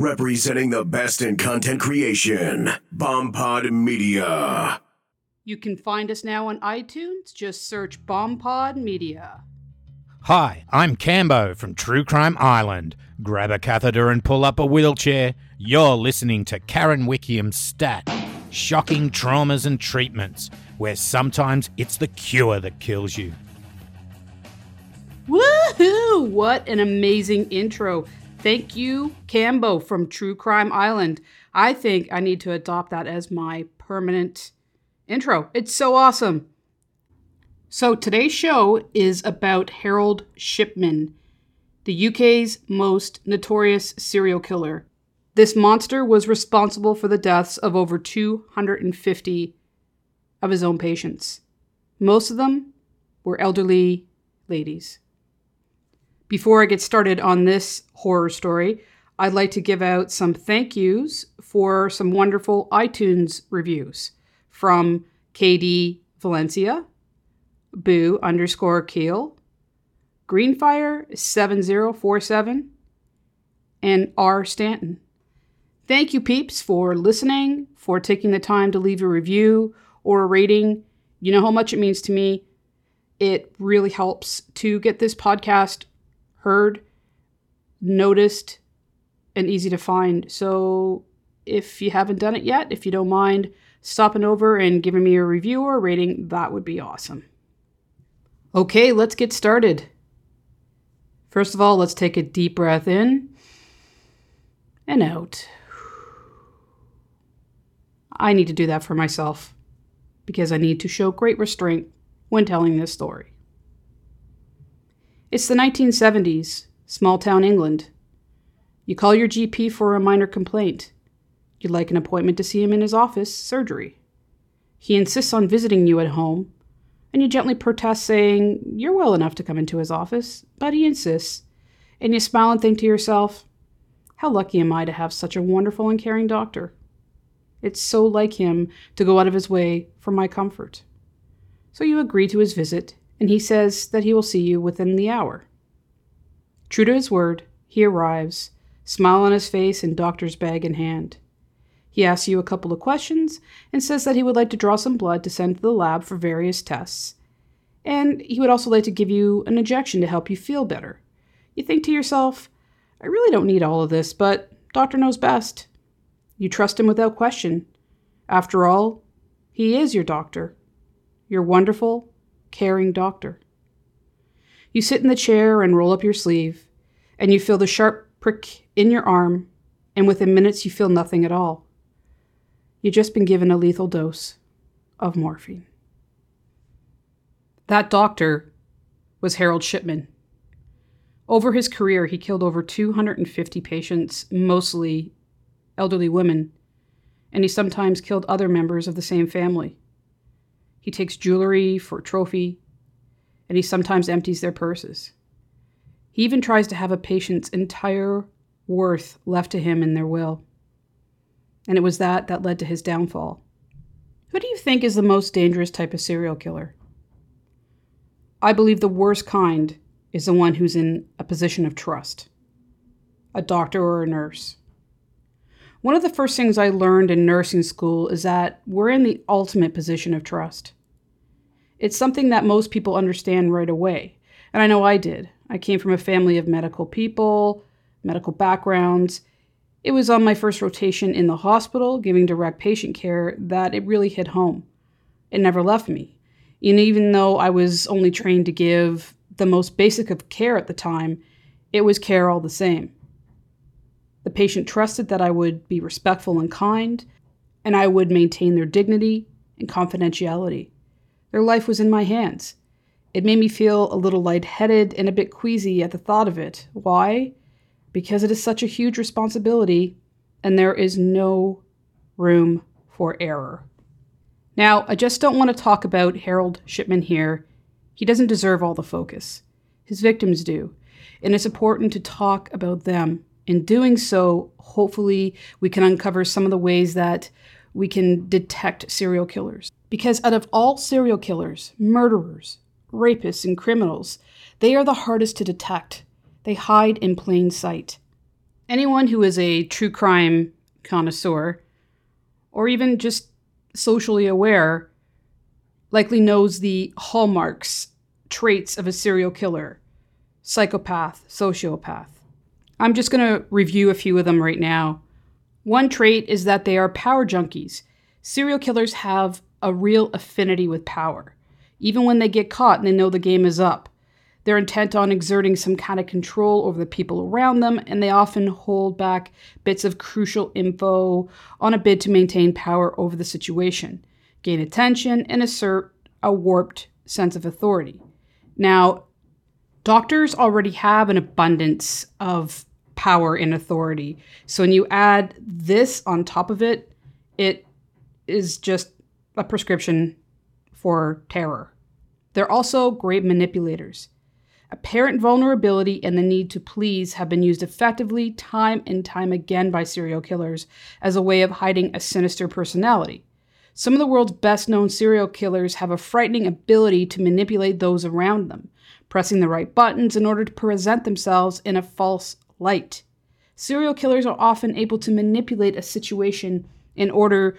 Representing the best in content creation, BombPod Media. You can find us now on iTunes. Just search BombPod Media. Hi, I'm Cambo from True Crime Island. Grab a catheter and pull up a wheelchair. You're listening to Karen Wickham's Stat Shocking Traumas and Treatments, where sometimes it's the cure that kills you. Woohoo! What an amazing intro. Thank you, Cambo from True Crime Island. I think I need to adopt that as my permanent intro. It's so awesome. So today's show is about Harold Shipman, the UK's most notorious serial killer. This monster was responsible for the deaths of over 250 of his own patients. Most of them were elderly ladies. Before I get started on this horror story, I'd like to give out some thank yous for some wonderful iTunes reviews from KD Valencia, Boo underscore Keel, Greenfire7047, and R. Stanton. Thank you, peeps, for listening, for taking the time to leave a review or a rating. You know how much it means to me. It really helps to get this podcast heard, noticed, and easy to find. So if you haven't done it yet, if you don't mind stopping over and giving me a review or rating, that would be awesome. Okay, let's get started. First of all, let's take a deep breath in and out. I need to do that for myself because I need to show great restraint when telling this story. It's the 1970s, small town England. You call your GP for a minor complaint. You'd like an appointment to see him in his office, surgery. He insists on visiting you at home, and you gently protest, saying you're well enough to come into his office, but he insists, and you smile and think to yourself, how lucky am I to have such a wonderful and caring doctor? It's so like him to go out of his way for my comfort. So you agree to his visit and he says that he will see you within the hour. True to his word, he arrives, smile on his face and doctor's bag in hand. He asks you a couple of questions and says that he would like to draw some blood to send to the lab for various tests. And he would also like to give you an injection to help you feel better. You think to yourself, I really don't need all of this, but doctor knows best. You trust him without question. After all, he is your doctor. Your wonderful, caring doctor. You sit in the chair and roll up your sleeve, and you feel the sharp prick in your arm, and within minutes you feel nothing at all. You've just been given a lethal dose of morphine. That doctor was Harold Shipman. Over his career, he killed over 250 patients, mostly elderly women, and he sometimes killed other members of the same family. He takes jewelry for trophy, and he sometimes empties their purses. He even tries to have a patient's entire worth left to him in their will. And it was that that led to his downfall. Who do you think is the most dangerous type of serial killer? I believe the worst kind is the one who's in a position of trust a doctor or a nurse. One of the first things I learned in nursing school is that we're in the ultimate position of trust. It's something that most people understand right away. And I know I did. I came from a family of medical people, medical backgrounds. It was on my first rotation in the hospital, giving direct patient care, that it really hit home. It never left me. And even though I was only trained to give the most basic of care at the time, it was care all the same. The patient trusted that I would be respectful and kind, and I would maintain their dignity and confidentiality. Their life was in my hands. It made me feel a little lightheaded and a bit queasy at the thought of it. Why? Because it is such a huge responsibility, and there is no room for error. Now, I just don't want to talk about Harold Shipman here. He doesn't deserve all the focus. His victims do, and it's important to talk about them. In doing so, hopefully, we can uncover some of the ways that we can detect serial killers. Because out of all serial killers, murderers, rapists, and criminals, they are the hardest to detect. They hide in plain sight. Anyone who is a true crime connoisseur, or even just socially aware, likely knows the hallmarks, traits of a serial killer, psychopath, sociopath. I'm just going to review a few of them right now. One trait is that they are power junkies. Serial killers have a real affinity with power. Even when they get caught and they know the game is up, they're intent on exerting some kind of control over the people around them, and they often hold back bits of crucial info on a bid to maintain power over the situation, gain attention, and assert a warped sense of authority. Now, doctors already have an abundance of power and authority. So when you add this on top of it, it is just a prescription for terror. They're also great manipulators. Apparent vulnerability and the need to please have been used effectively time and time again by serial killers as a way of hiding a sinister personality. Some of the world's best known serial killers have a frightening ability to manipulate those around them, pressing the right buttons in order to present themselves in a false light. Serial killers are often able to manipulate a situation in order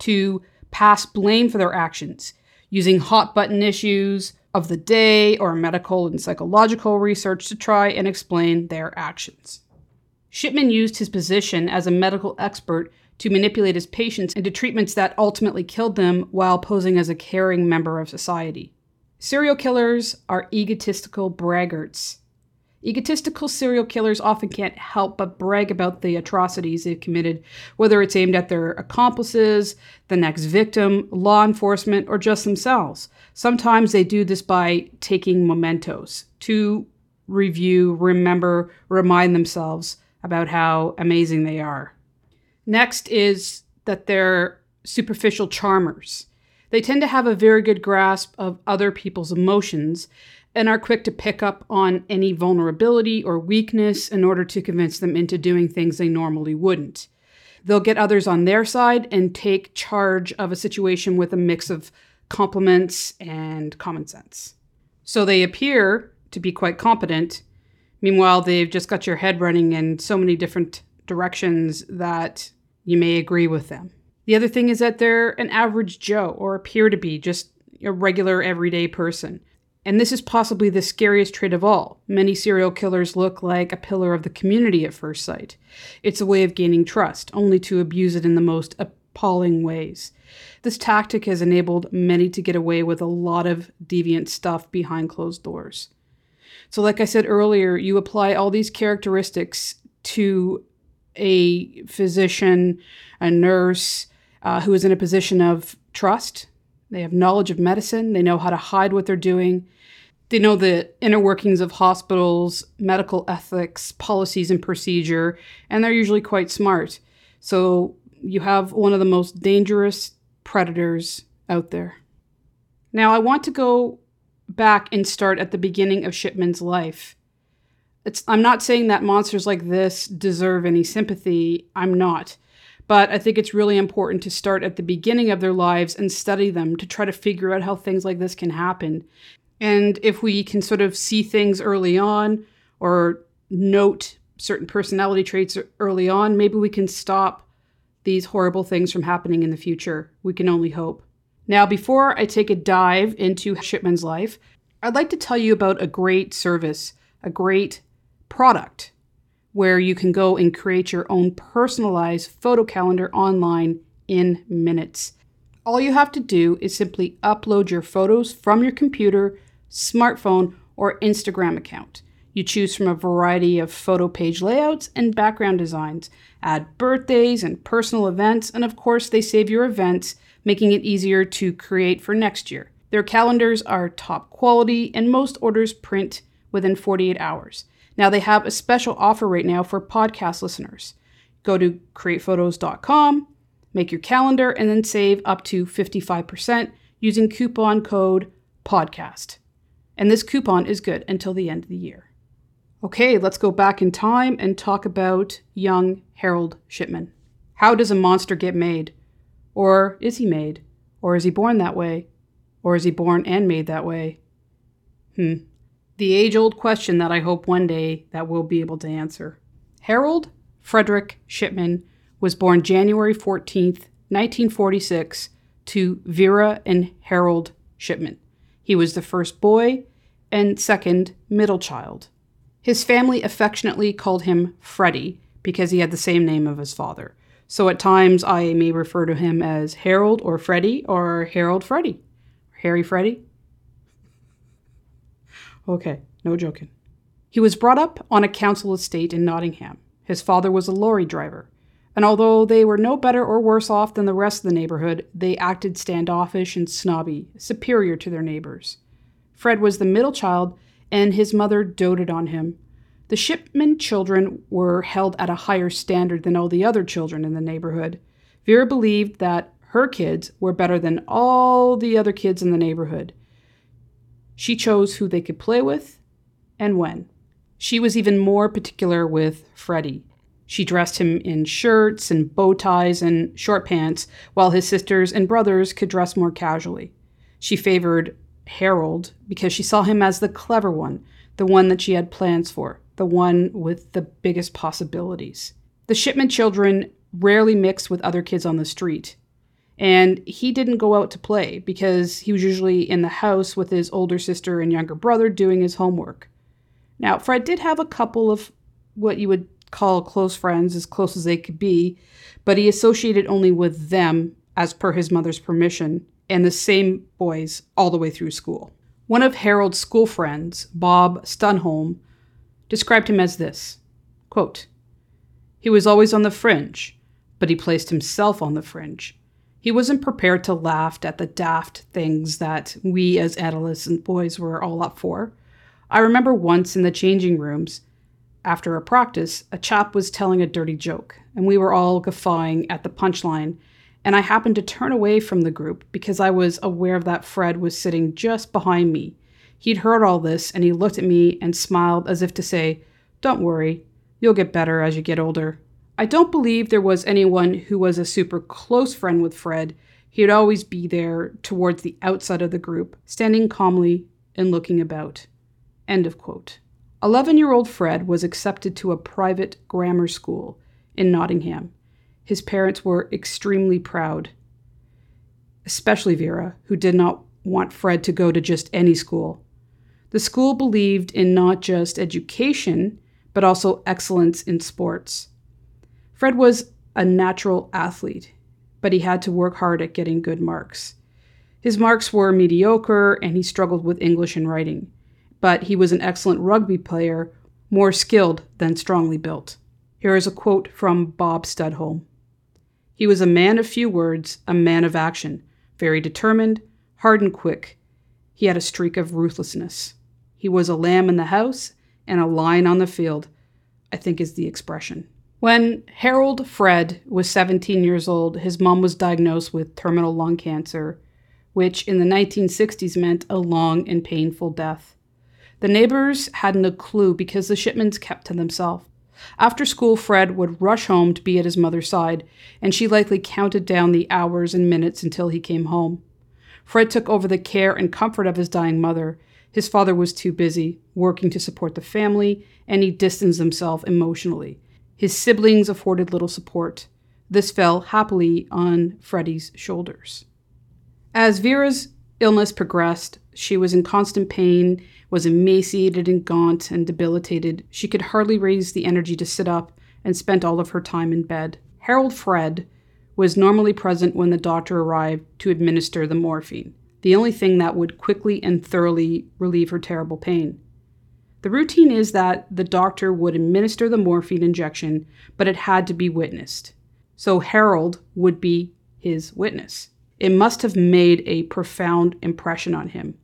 to pass blame for their actions, using hot button issues of the day or medical and psychological research to try and explain their actions. Shipman used his position as a medical expert to manipulate his patients into treatments that ultimately killed them while posing as a caring member of society. Serial killers are egotistical braggarts. Egotistical serial killers often can't help but brag about the atrocities they've committed, whether it's aimed at their accomplices, the next victim, law enforcement, or just themselves. Sometimes they do this by taking mementos to review, remember, remind themselves about how amazing they are. Next is that they're superficial charmers. They tend to have a very good grasp of other people's emotions and are quick to pick up on any vulnerability or weakness in order to convince them into doing things they normally wouldn't. They'll get others on their side and take charge of a situation with a mix of compliments and common sense. So they appear to be quite competent. Meanwhile, they've just got your head running in so many different directions that you may agree with them. The other thing is that they're an average Joe or appear to be just a regular everyday person. And this is possibly the scariest trait of all. Many serial killers look like a pillar of the community at first sight. It's a way of gaining trust, only to abuse it in the most appalling ways. This tactic has enabled many to get away with a lot of deviant stuff behind closed doors. So, like I said earlier, you apply all these characteristics to a physician, a nurse uh, who is in a position of trust. They have knowledge of medicine. They know how to hide what they're doing. They know the inner workings of hospitals, medical ethics, policies, and procedure, and they're usually quite smart. So you have one of the most dangerous predators out there. Now, I want to go back and start at the beginning of Shipman's life. It's, I'm not saying that monsters like this deserve any sympathy. I'm not. But I think it's really important to start at the beginning of their lives and study them to try to figure out how things like this can happen. And if we can sort of see things early on or note certain personality traits early on, maybe we can stop these horrible things from happening in the future. We can only hope. Now, before I take a dive into Shipman's life, I'd like to tell you about a great service, a great product where you can go and create your own personalized photo calendar online in minutes. All you have to do is simply upload your photos from your computer, smartphone, or Instagram account. You choose from a variety of photo page layouts and background designs, add birthdays and personal events, and of course, they save your events, making it easier to create for next year. Their calendars are top quality, and most orders print within 48 hours. Now, they have a special offer right now for podcast listeners. Go to createphotos.com, make your calendar, and then save up to 55% using coupon code PODCAST. And this coupon is good until the end of the year. Okay, let's go back in time and talk about young Harold Shipman. How does a monster get made? Or is he made? Or is he born that way? Or is he born and made that way? Hmm, the age old question that I hope one day that we'll be able to answer. Harold Frederick Shipman, was born January 14th, 1946, to Vera and Harold Shipman. He was the first boy and second middle child. His family affectionately called him Freddie because he had the same name of his father. So at times I may refer to him as Harold or Freddie or Harold Freddie. Harry Freddie. Okay, no joking. He was brought up on a council estate in Nottingham. His father was a lorry driver, and although they were no better or worse off than the rest of the neighborhood, they acted standoffish and snobby, superior to their neighbors. Fred was the middle child, and his mother doted on him. The Shipman children were held at a higher standard than all the other children in the neighborhood. Vera believed that her kids were better than all the other kids in the neighborhood. She chose who they could play with and when. She was even more particular with Freddie. She dressed him in shirts and bow ties and short pants, while his sisters and brothers could dress more casually. She favored Harold because she saw him as the clever one, the one that she had plans for, the one with the biggest possibilities. The Shipman children rarely mixed with other kids on the street. And he didn't go out to play because he was usually in the house with his older sister and younger brother doing his homework. Now, Fred did have a couple of what you would call close friends, as close as they could be, but he associated only with them as per his mother's permission, and the same boys all the way through school. One of Harold's school friends, Bob Studholm, described him as this quote, He was always on the fringe, but he placed himself on the fringe. He wasn't prepared to laugh at the daft things that we as adolescent boys were all up for. I remember once in the changing rooms, after a practice, a chap was telling a dirty joke, and we were all guffawing at the punchline. And I happened to turn away from the group because I was aware that Fred was sitting just behind me. He'd heard all this and he looked at me and smiled as if to say, Don't worry, you'll get better as you get older. I don't believe there was anyone who was a super close friend with Fred. He'd always be there towards the outside of the group, standing calmly and looking about. End of quote. 11 year old Fred was accepted to a private grammar school in Nottingham. His parents were extremely proud, especially Vera, who did not want Fred to go to just any school. The school believed in not just education, but also excellence in sports. Fred was a natural athlete, but he had to work hard at getting good marks. His marks were mediocre and he struggled with English and writing, but he was an excellent rugby player, more skilled than strongly built. Here is a quote from Bob Studholm. He was a man of few words, a man of action, very determined, hard and quick. He had a streak of ruthlessness. He was a lamb in the house and a lion on the field, I think is the expression. When Harold Fred was 17 years old, his mom was diagnosed with terminal lung cancer, which in the 1960s meant a long and painful death. The neighbors hadn't a clue because the Shipmans kept to themselves. After school, Fred would rush home to be at his mother's side, and she likely counted down the hours and minutes until he came home. Fred took over the care and comfort of his dying mother. His father was too busy, working to support the family, and he distanced himself emotionally. His siblings afforded little support. This fell happily on Freddie's shoulders. As Vera's illness progressed, she was in constant pain, was emaciated and gaunt and debilitated. She could hardly raise the energy to sit up and spent all of her time in bed. Harold Fred was normally present when the doctor arrived to administer the morphine, the only thing that would quickly and thoroughly relieve her terrible pain. The routine is that the doctor would administer the morphine injection, but it had to be witnessed. So Harold would be his witness. It must have made a profound impression on him.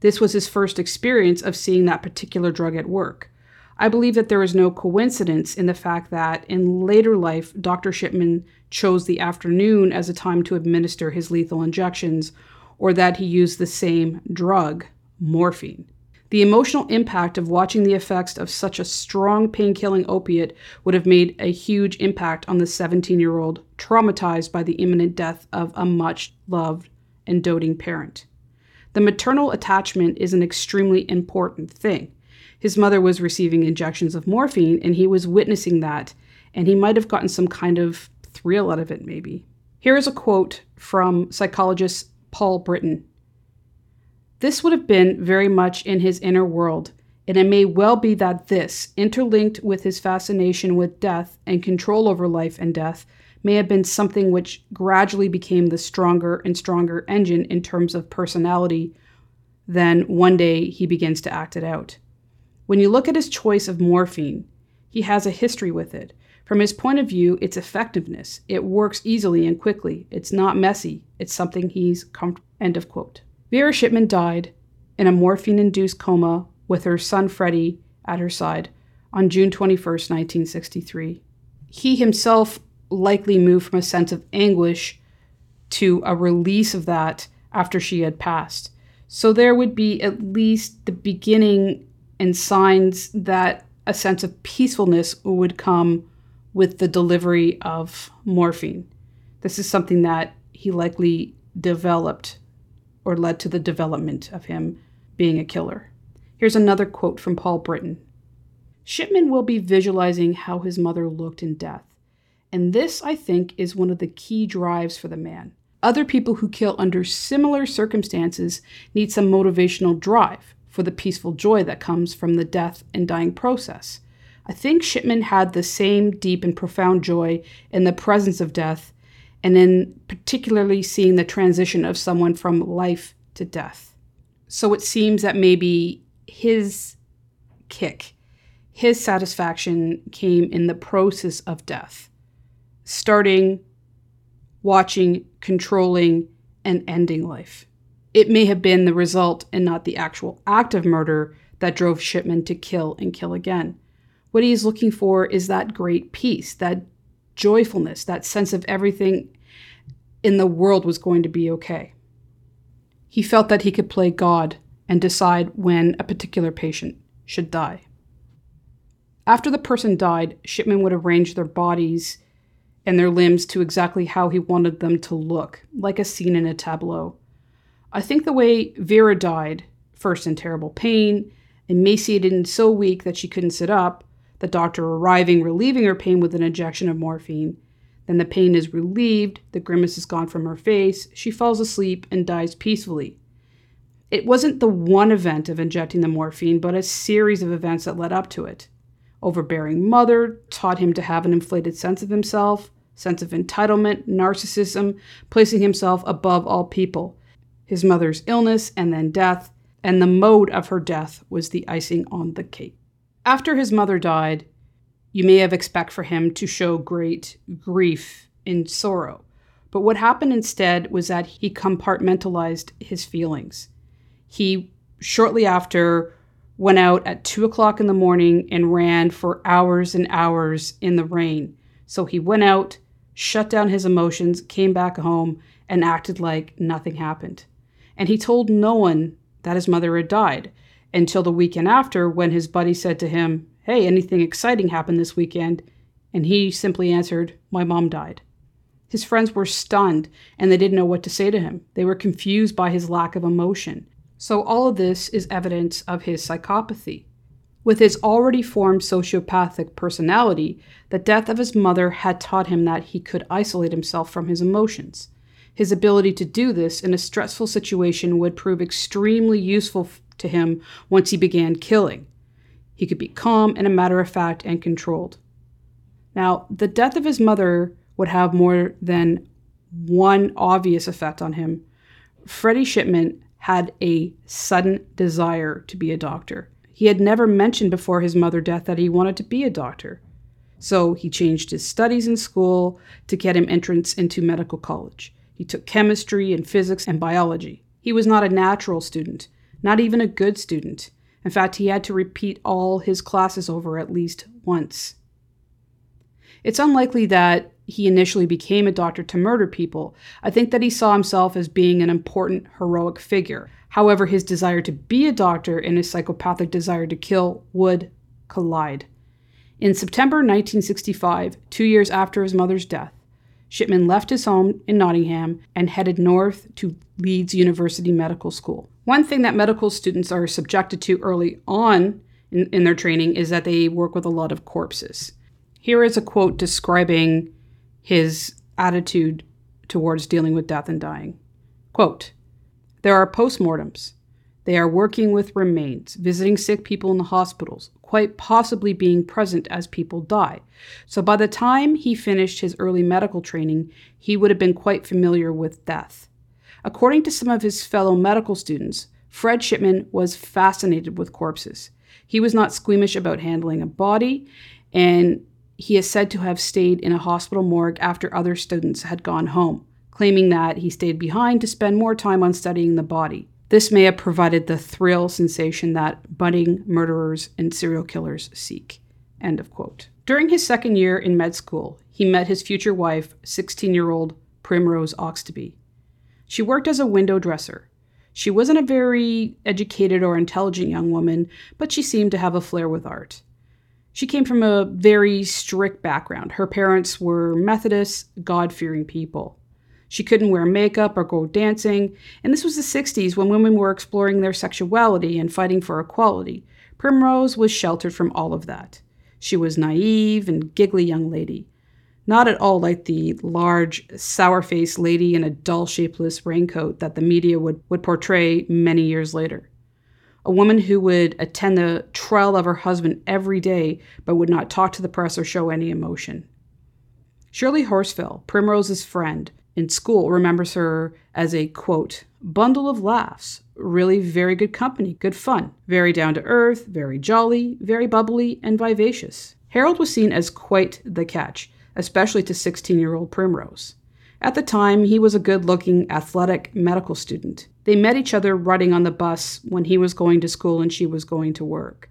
This was his first experience of seeing that particular drug at work. I believe that there is no coincidence in the fact that in later life, Dr. Shipman chose the afternoon as a time to administer his lethal injections, or that he used the same drug, morphine. The emotional impact of watching the effects of such a strong pain killing opiate would have made a huge impact on the 17 year old, traumatized by the imminent death of a much loved and doting parent. The maternal attachment is an extremely important thing. His mother was receiving injections of morphine, and he was witnessing that, and he might have gotten some kind of thrill out of it, maybe. Here is a quote from psychologist Paul Britton. This would have been very much in his inner world, and it may well be that this, interlinked with his fascination with death and control over life and death, may have been something which gradually became the stronger and stronger engine in terms of personality. Then one day he begins to act it out. When you look at his choice of morphine, he has a history with it. From his point of view, its effectiveness. It works easily and quickly. It's not messy. It's something he's comfortable. End of quote. Vera Shipman died in a morphine induced coma with her son Freddie at her side on June 21, 1963. He himself likely moved from a sense of anguish to a release of that after she had passed. So there would be at least the beginning and signs that a sense of peacefulness would come with the delivery of morphine. This is something that he likely developed or led to the development of him being a killer. Here's another quote from Paul Britton Shipman will be visualizing how his mother looked in death. And this, I think, is one of the key drives for the man. Other people who kill under similar circumstances need some motivational drive for the peaceful joy that comes from the death and dying process. I think Shipman had the same deep and profound joy in the presence of death and then particularly seeing the transition of someone from life to death. So it seems that maybe his kick, his satisfaction came in the process of death starting, watching, controlling, and ending life. It may have been the result and not the actual act of murder that drove Shipman to kill and kill again. What he is looking for is that great peace, that joyfulness, that sense of everything in the world was going to be okay. He felt that he could play God and decide when a particular patient should die. After the person died, Shipman would arrange their bodies and their limbs to exactly how he wanted them to look, like a scene in a tableau. I think the way Vera died, first in terrible pain, emaciated and so weak that she couldn't sit up, the doctor arriving, relieving her pain with an injection of morphine. Then the pain is relieved, the grimace is gone from her face, she falls asleep and dies peacefully. It wasn't the one event of injecting the morphine, but a series of events that led up to it. Overbearing mother taught him to have an inflated sense of himself sense of entitlement, narcissism, placing himself above all people. His mother's illness and then death, and the mode of her death was the icing on the cake. After his mother died, you may have expect for him to show great grief and sorrow. But what happened instead was that he compartmentalized his feelings. He, shortly after, went out at two o'clock in the morning and ran for hours and hours in the rain. So he went out, shut down his emotions, came back home, and acted like nothing happened. And he told no one that his mother had died until the weekend after when his buddy said to him, Hey, anything exciting happened this weekend? And he simply answered, My mom died. His friends were stunned and they didn't know what to say to him. They were confused by his lack of emotion. So, all of this is evidence of his psychopathy. With his already formed sociopathic personality, the death of his mother had taught him that he could isolate himself from his emotions. His ability to do this in a stressful situation would prove extremely useful to him once he began killing. He could be calm and a matter of fact and controlled. Now, the death of his mother would have more than one obvious effect on him. Freddie Shipman had a sudden desire to be a doctor. He had never mentioned before his mother death that he wanted to be a doctor. So he changed his studies in school to get him entrance into medical college. He took chemistry and physics and biology. He was not a natural student, not even a good student. In fact, he had to repeat all his classes over at least once. It's unlikely that he initially became a doctor to murder people. I think that he saw himself as being an important, heroic figure, However, his desire to be a doctor and his psychopathic desire to kill would collide. In September 1965, two years after his mother's death, Shipman left his home in Nottingham and headed north to Leeds University Medical School. One thing that medical students are subjected to early on in, in, their training is that they work with a lot of corpses. Here is a quote describing his attitude towards dealing with death and dying. Quote, there are postmortems. They are working with remains, visiting sick people in the hospitals, quite possibly being present as people die. So by the time he finished his early medical training, he would have been quite familiar with death. According to some of his fellow medical students, Fred Shipman was fascinated with corpses. He was not squeamish about handling a body, and he is said to have stayed in a hospital morgue after other students had gone home claiming that he stayed behind to spend more time on studying the body. This may have provided the thrill sensation that budding murderers and serial killers seek. End of quote. During his second year in med school, he met his future wife, 16 year old Primrose Oxtoby. She worked as a window dresser. She wasn't a very educated or intelligent young woman, but she seemed to have a flair with art. She came from a very strict background. Her parents were Methodist, God fearing people. She couldn't wear makeup or go dancing, and this was the 60s when women were exploring their sexuality and fighting for equality. Primrose was sheltered from all of that. She was naive and giggly young lady, not at all like the large, sour faced lady in a dull, shapeless raincoat that the media would, would portray many years later. A woman who would attend the trial of her husband every day but would not talk to the press or show any emotion. Shirley Horsfall, Primrose's friend, in school remembers her as a quote, bundle of laughs, really very good company, good fun, very down to earth, very jolly, very bubbly, and vivacious. Harold was seen as quite the catch, especially to 16 year old Primrose. At the time, he was a good looking, athletic medical student. They met each other riding on the bus when he was going to school and she was going to work.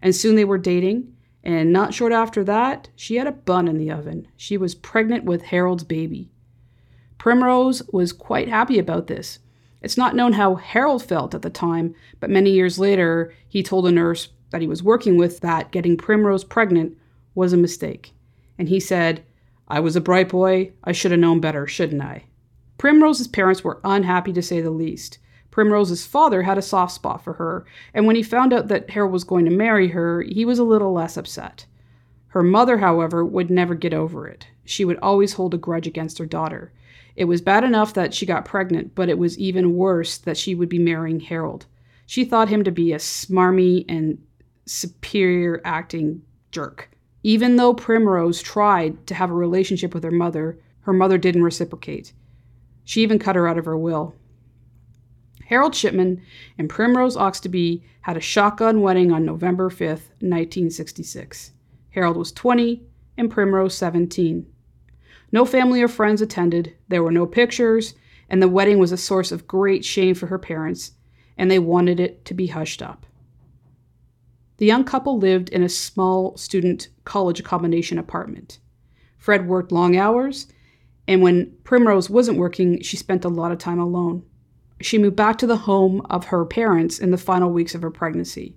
And soon they were dating, and not short after that, she had a bun in the oven. She was pregnant with Harold's baby. Primrose was quite happy about this. It's not known how Harold felt at the time, but many years later, he told a nurse that he was working with that getting Primrose pregnant was a mistake. And he said, I was a bright boy. I should have known better, shouldn't I? Primrose's parents were unhappy to say the least. Primrose's father had a soft spot for her, and when he found out that Harold was going to marry her, he was a little less upset. Her mother, however, would never get over it. She would always hold a grudge against her daughter. It was bad enough that she got pregnant, but it was even worse that she would be marrying Harold. She thought him to be a smarmy and superior acting jerk. Even though Primrose tried to have a relationship with her mother, her mother didn't reciprocate. She even cut her out of her will. Harold Shipman and Primrose Oxtoby had a shotgun wedding on November 5th, 1966. Harold was 20 and Primrose 17. No family or friends attended, there were no pictures, and the wedding was a source of great shame for her parents, and they wanted it to be hushed up. The young couple lived in a small student college accommodation apartment. Fred worked long hours, and when Primrose wasn't working, she spent a lot of time alone. She moved back to the home of her parents in the final weeks of her pregnancy.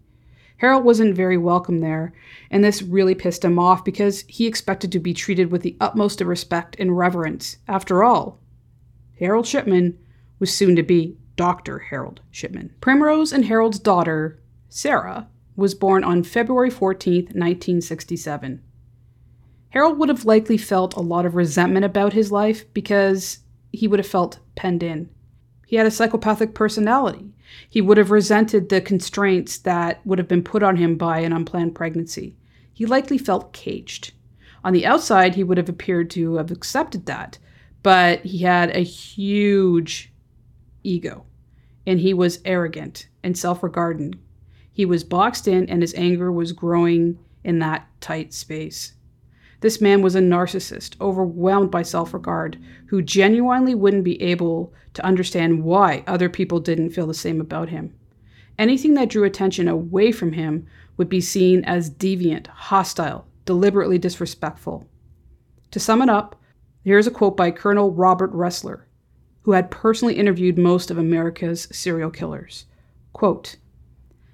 Harold wasn't very welcome there, and this really pissed him off because he expected to be treated with the utmost of respect and reverence. After all, Harold Shipman was soon to be Dr. Harold Shipman. Primrose and Harold's daughter, Sarah, was born on February 14, 1967. Harold would have likely felt a lot of resentment about his life because he would have felt penned in. He had a psychopathic personality. He would have resented the constraints that would have been put on him by an unplanned pregnancy. He likely felt caged. On the outside, he would have appeared to have accepted that, but he had a huge ego, and he was arrogant and self regarding. He was boxed in, and his anger was growing in that tight space. This man was a narcissist, overwhelmed by self regard, who genuinely wouldn't be able to understand why other people didn't feel the same about him. Anything that drew attention away from him would be seen as deviant, hostile, deliberately disrespectful. To sum it up, here's a quote by Colonel Robert Ressler, who had personally interviewed most of America's serial killers. Quote,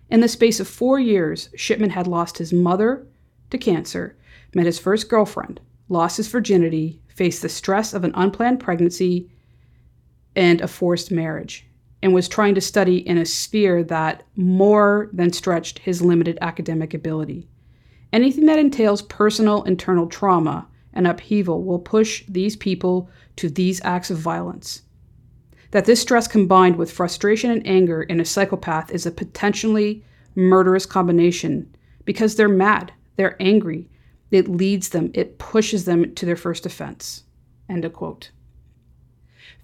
in the space of four years, Shipman had lost his mother to cancer met his first girlfriend, lost his virginity, faced the stress of an unplanned pregnancy and a forced marriage, and was trying to study in a sphere that more than stretched his limited academic ability. Anything that entails personal internal trauma and upheaval will push these people to these acts of violence. That this stress combined with frustration and anger in a psychopath is a potentially murderous combination because they're mad, they're angry, it leads them, it pushes them to their first offense. End of quote.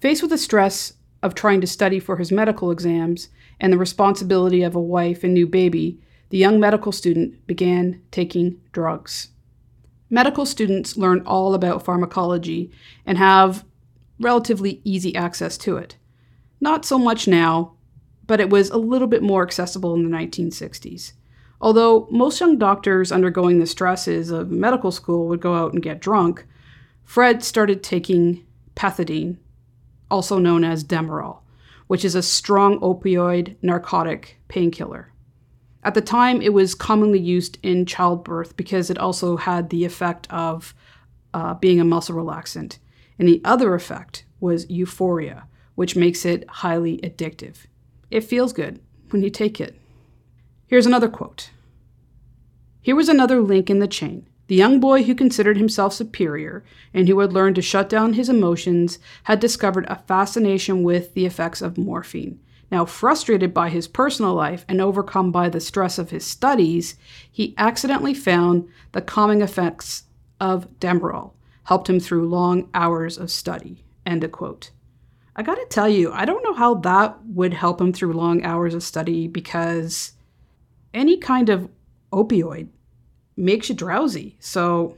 Faced with the stress of trying to study for his medical exams and the responsibility of a wife and new baby, the young medical student began taking drugs. Medical students learn all about pharmacology and have relatively easy access to it. Not so much now, but it was a little bit more accessible in the 1960s. Although most young doctors undergoing the stresses of medical school would go out and get drunk, Fred started taking pethidine, also known as Demerol, which is a strong opioid narcotic painkiller. At the time, it was commonly used in childbirth because it also had the effect of uh, being a muscle relaxant. And the other effect was euphoria, which makes it highly addictive. It feels good when you take it. Here's another quote Here was another link in the chain. The young boy who considered himself superior and who had learned to shut down his emotions had discovered a fascination with the effects of morphine. Now, frustrated by his personal life and overcome by the stress of his studies, he accidentally found the calming effects of Demerol helped him through long hours of study. End quote. I gotta tell you, I don't know how that would help him through long hours of study because any kind of opioid makes you drowsy. So,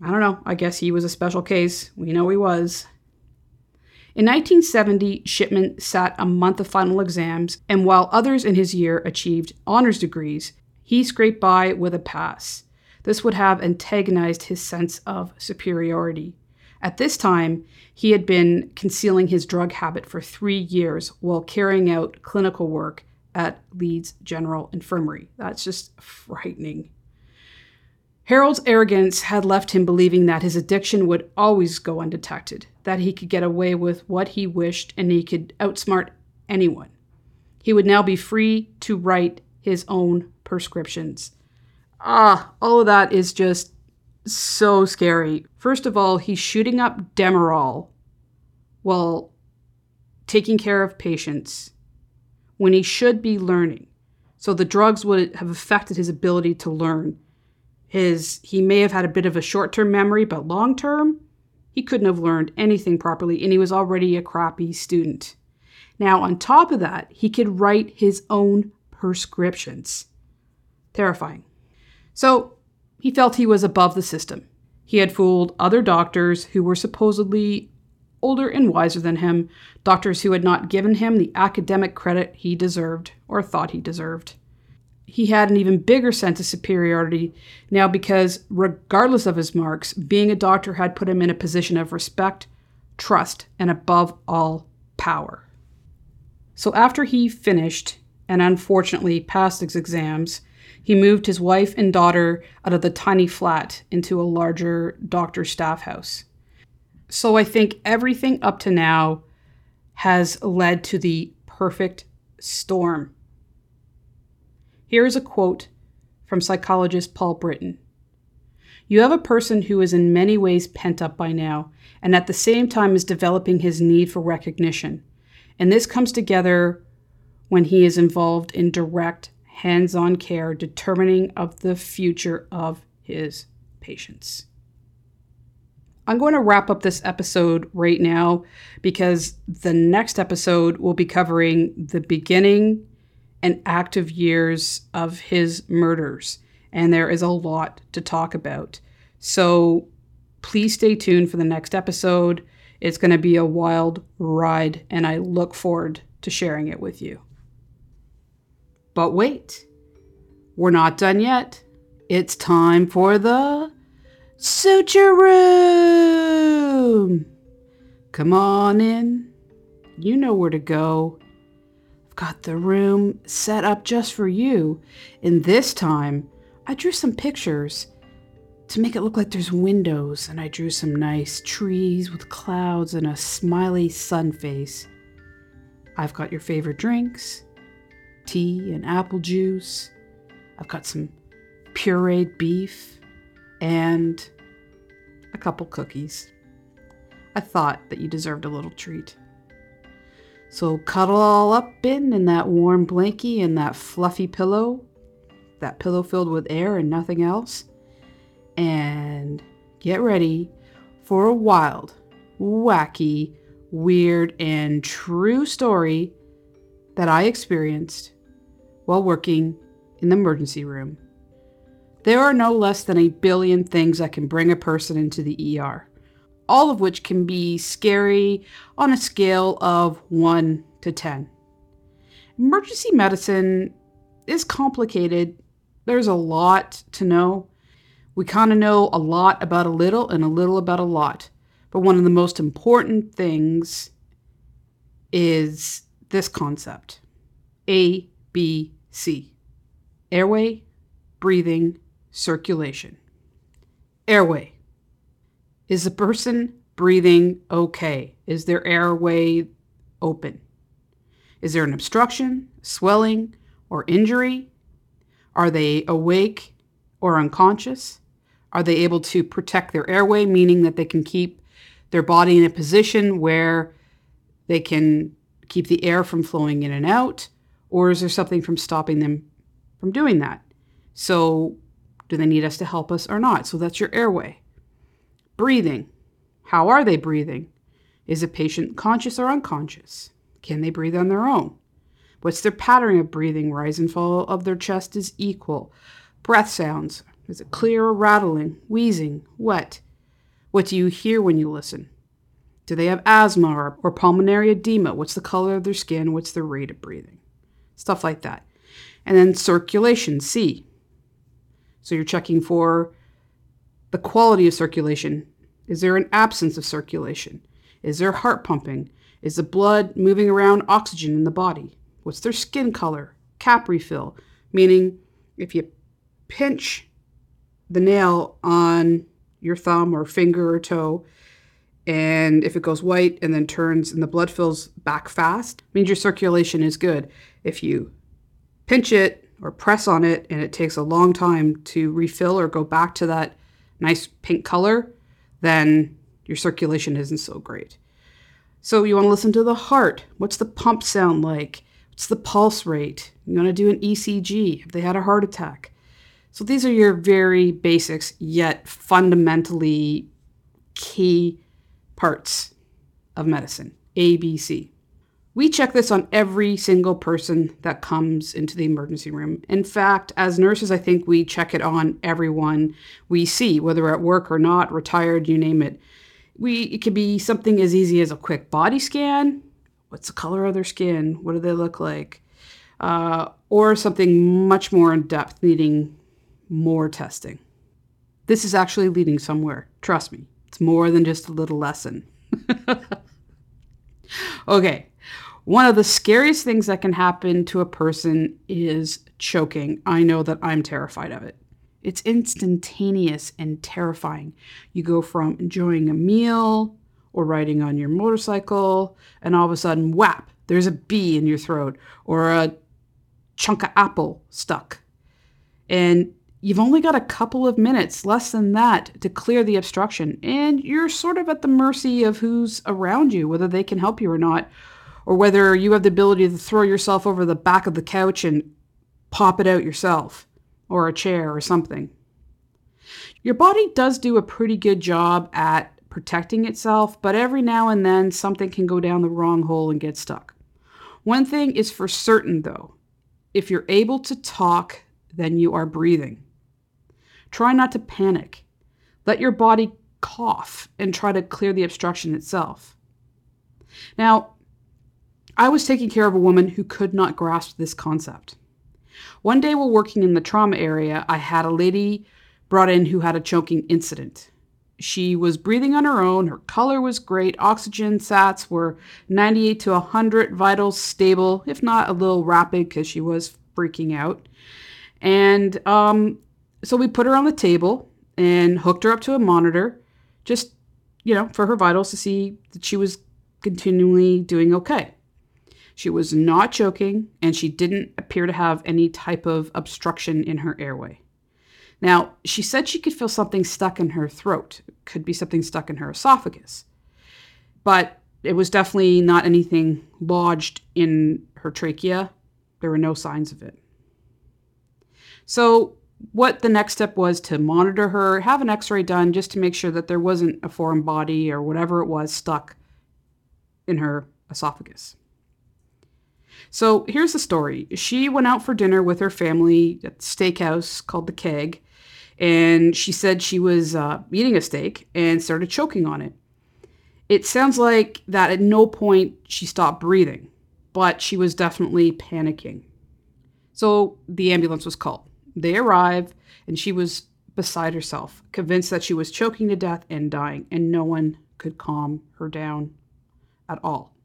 I don't know. I guess he was a special case. We know he was. In 1970, Shipman sat a month of final exams, and while others in his year achieved honors degrees, he scraped by with a pass. This would have antagonized his sense of superiority. At this time, he had been concealing his drug habit for three years while carrying out clinical work at Leeds General Infirmary. That's just frightening. Harold's arrogance had left him believing that his addiction would always go undetected, that he could get away with what he wished and he could outsmart anyone. He would now be free to write his own prescriptions. Ah, all of that is just so scary. First of all, he's shooting up Demerol while taking care of patients when he should be learning. So the drugs would have affected his ability to learn his he may have had a bit of a short-term memory, but long-term, he couldn't have learned anything properly and he was already a crappy student. Now, on top of that, he could write his own prescriptions. Terrifying. So, he felt he was above the system. He had fooled other doctors who were supposedly older and wiser than him, doctors who had not given him the academic credit he deserved or thought he deserved he had an even bigger sense of superiority now because, regardless of his marks, being a doctor had put him in a position of respect, trust, and above all, power. So after he finished and unfortunately passed his exams, he moved his wife and daughter out of the tiny flat into a larger doctor staff house. So I think everything up to now has led to the perfect storm here is a quote from psychologist Paul Britton You have a person who is in many ways pent up by now, and at the same time is developing his need for recognition. And this comes together when he is involved in direct, hands on care, determining of the future of his patients. I'm going to wrap up this episode right now because the next episode will be covering the beginning and active years of his murders. And there is a lot to talk about. So please stay tuned for the next episode. It's going to be a wild ride, and I look forward to sharing it with you. But wait, we're not done yet. It's time for the suture room. Come on in. You know where to go I've got the room set up just for you. And this time, I drew some pictures to make it look like there's windows, and I drew some nice trees with clouds and a smiley sun face. I've got your favorite drinks tea and apple juice. I've got some pureed beef, and a couple cookies. I thought that you deserved a little treat. So cuddle all up in in that warm blankie and that fluffy pillow, that pillow filled with air and nothing else, and get ready for a wild, wacky, weird, and true story that I experienced while working in the emergency room. There are no less than a billion things that can bring a person into the ER, all of which can be scary on a scale of 1 to 10. Emergency medicine is complicated. There's a lot to know. We kind of know a lot about a little and a little about a lot. But one of the most important things is this concept A, B, C airway, breathing, circulation. Airway. Is the person breathing okay? Is their airway open? Is there an obstruction, swelling, or injury? Are they awake or unconscious? Are they able to protect their airway, meaning that they can keep their body in a position where they can keep the air from flowing in and out? Or is there something from stopping them from doing that? So, do they need us to help us or not? So, that's your airway. Breathing. How are they breathing? Is a patient conscious or unconscious? Can they breathe on their own? What's their pattern of breathing? Rise and fall of their chest is equal. Breath sounds. Is it clear or rattling, wheezing, wet? What do you hear when you listen? Do they have asthma or, or pulmonary edema? What's the color of their skin? What's their rate of breathing? Stuff like that. And then circulation, C. So you're checking for the quality of circulation. Is there an absence of circulation? Is there heart pumping? Is the blood moving around oxygen in the body? What's their skin color? Cap refill, meaning if you pinch the nail on your thumb or finger or toe, and if it goes white and then turns and the blood fills back fast, means your circulation is good. If you pinch it or press on it and it takes a long time to refill or go back to that nice pink color, then your circulation isn't so great. So you want to listen to the heart. What's the pump sound like? What's the pulse rate? You want to do an ECG if they had a heart attack. So these are your very basics, yet fundamentally key parts of medicine. ABC. We check this on every single person that comes into the emergency room. In fact, as nurses, I think we check it on everyone we see, whether at work or not, retired, you name it. We it could be something as easy as a quick body scan. What's the color of their skin? What do they look like? Uh, or something much more in depth, needing more testing. This is actually leading somewhere. Trust me, it's more than just a little lesson. okay, one of the scariest things that can happen to a person is choking. I know that I'm terrified of it. It's instantaneous and terrifying. You go from enjoying a meal or riding on your motorcycle, and all of a sudden, whap, there's a bee in your throat or a chunk of apple stuck. And you've only got a couple of minutes, less than that, to clear the obstruction. And you're sort of at the mercy of who's around you, whether they can help you or not, or whether you have the ability to throw yourself over the back of the couch and pop it out yourself, or a chair or something. Your body does do a pretty good job at protecting itself, but every now and then something can go down the wrong hole and get stuck. One thing is for certain though if you're able to talk, then you are breathing. Try not to panic. Let your body cough and try to clear the obstruction itself. Now, I was taking care of a woman who could not grasp this concept. One day while working in the trauma area, I had a lady brought in who had a choking incident. She was breathing on her own, her color was great, oxygen sats were 98 to 100, vitals stable, if not a little rapid because she was freaking out. And um, so we put her on the table and hooked her up to a monitor, just, you know, for her vitals to see that she was continually doing okay. She was not choking, and she didn't appear to have any type of obstruction in her airway. Now, she said she could feel something stuck in her throat. It could be something stuck in her esophagus. But it was definitely not anything lodged in her trachea. There were no signs of it. So, what the next step was to monitor her, have an x ray done just to make sure that there wasn't a foreign body or whatever it was stuck in her esophagus. So here's the story. She went out for dinner with her family at steakhouse called the Keg, and she said she was uh, eating a steak and started choking on it. It sounds like that at no point she stopped breathing, but she was definitely panicking. So the ambulance was called. They arrived, and she was beside herself, convinced that she was choking to death and dying, and no one could calm her down at all.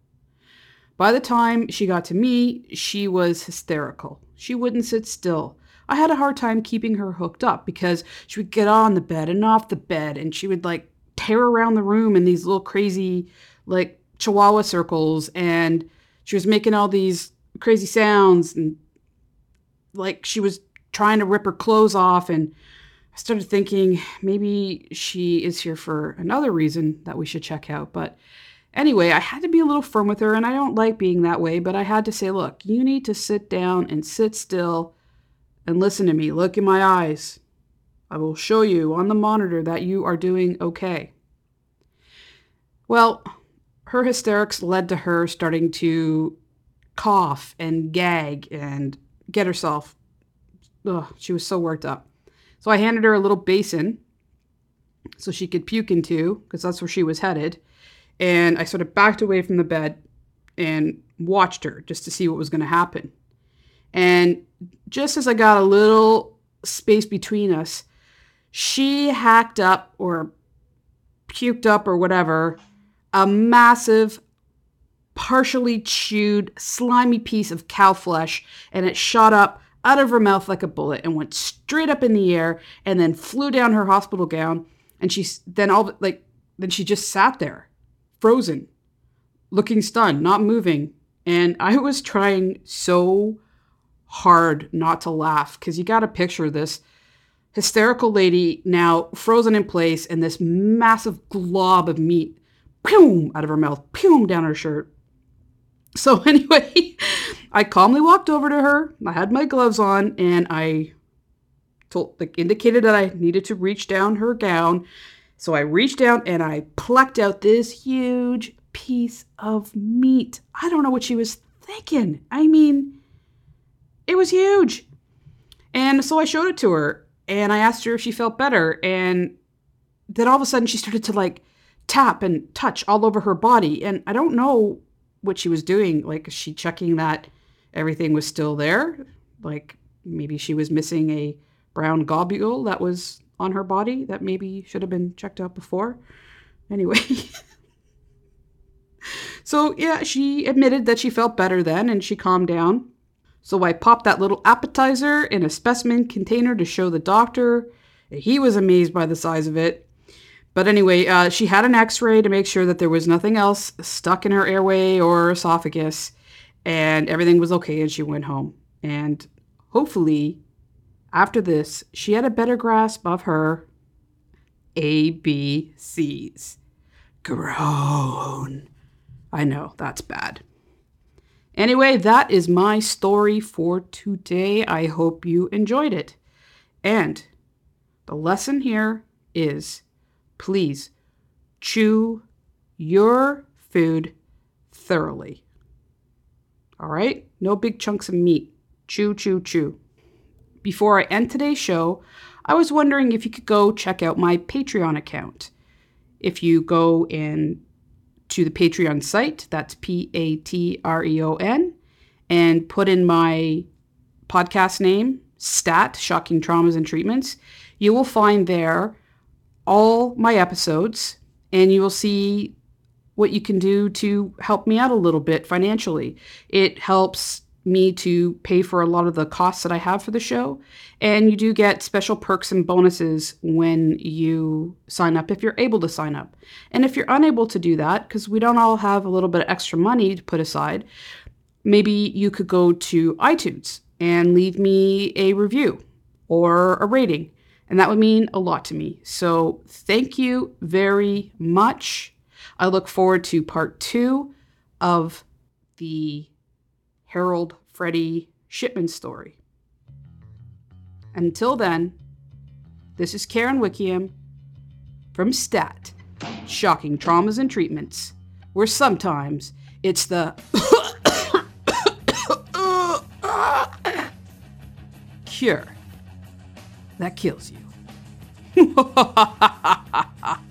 By the time she got to me, she was hysterical. She wouldn't sit still. I had a hard time keeping her hooked up because she would get on the bed and off the bed and she would like tear around the room in these little crazy like chihuahua circles and she was making all these crazy sounds and like she was trying to rip her clothes off and I started thinking maybe she is here for another reason that we should check out but Anyway, I had to be a little firm with her, and I don't like being that way, but I had to say, look, you need to sit down and sit still and listen to me. Look in my eyes. I will show you on the monitor that you are doing okay. Well, her hysterics led to her starting to cough and gag and get herself. Ugh, she was so worked up. So I handed her a little basin so she could puke into, because that's where she was headed and I sort of backed away from the bed and watched her just to see what was going to happen. And just as I got a little space between us, she hacked up or puked up or whatever a massive, partially chewed, slimy piece of cow flesh, and it shot up out of her mouth like a bullet and went straight up in the air and then flew down her hospital gown. And she then all like then she just sat there frozen, looking stunned, not moving. And I was trying so hard not to laugh because you got to picture this hysterical lady now frozen in place and this massive glob of meat boom out of her mouth, boom down her shirt. So anyway, I calmly walked over to her. I had my gloves on and I told like indicated that I needed to reach down her gown so I reached down and I plucked out this huge piece of meat. I don't know what she was thinking. I mean, it was huge. And so I showed it to her and I asked her if she felt better. And then all of a sudden she started to like tap and touch all over her body. And I don't know what she was doing. Like, is she checking that everything was still there? Like, maybe she was missing a brown globule that was on her body that maybe should have been checked out before. Anyway. so, yeah, she admitted that she felt better then and she calmed down. So, I popped that little appetizer in a specimen container to show the doctor. He was amazed by the size of it. But anyway, uh, she had an x ray to make sure that there was nothing else stuck in her airway or esophagus, and everything was okay, and she went home. And hopefully, after this, she had a better grasp of her ABCs. Groan. I know, that's bad. Anyway, that is my story for today. I hope you enjoyed it. And the lesson here is please chew your food thoroughly. All right? No big chunks of meat. Chew, chew, chew. Before I end today's show, I was wondering if you could go check out my Patreon account. If you go in to the Patreon site, that's P A T R E O N, and put in my podcast name, STAT, Shocking Traumas and Treatments, you will find there all my episodes and you will see what you can do to help me out a little bit financially. It helps me to pay for a lot of the costs that I have for the show. And you do get special perks and bonuses when you sign up, if you're able to sign up. And if you're unable to do that, because we don't all have a little bit of extra money to put aside, maybe you could go to iTunes and leave me a review or a rating. And that would mean a lot to me. So thank you very much. I look forward to part two of the Harold Freddie Shipman story. Until then, this is Karen Wickiam from STAT, Shocking Traumas and Treatments, where sometimes it's the cure that kills you.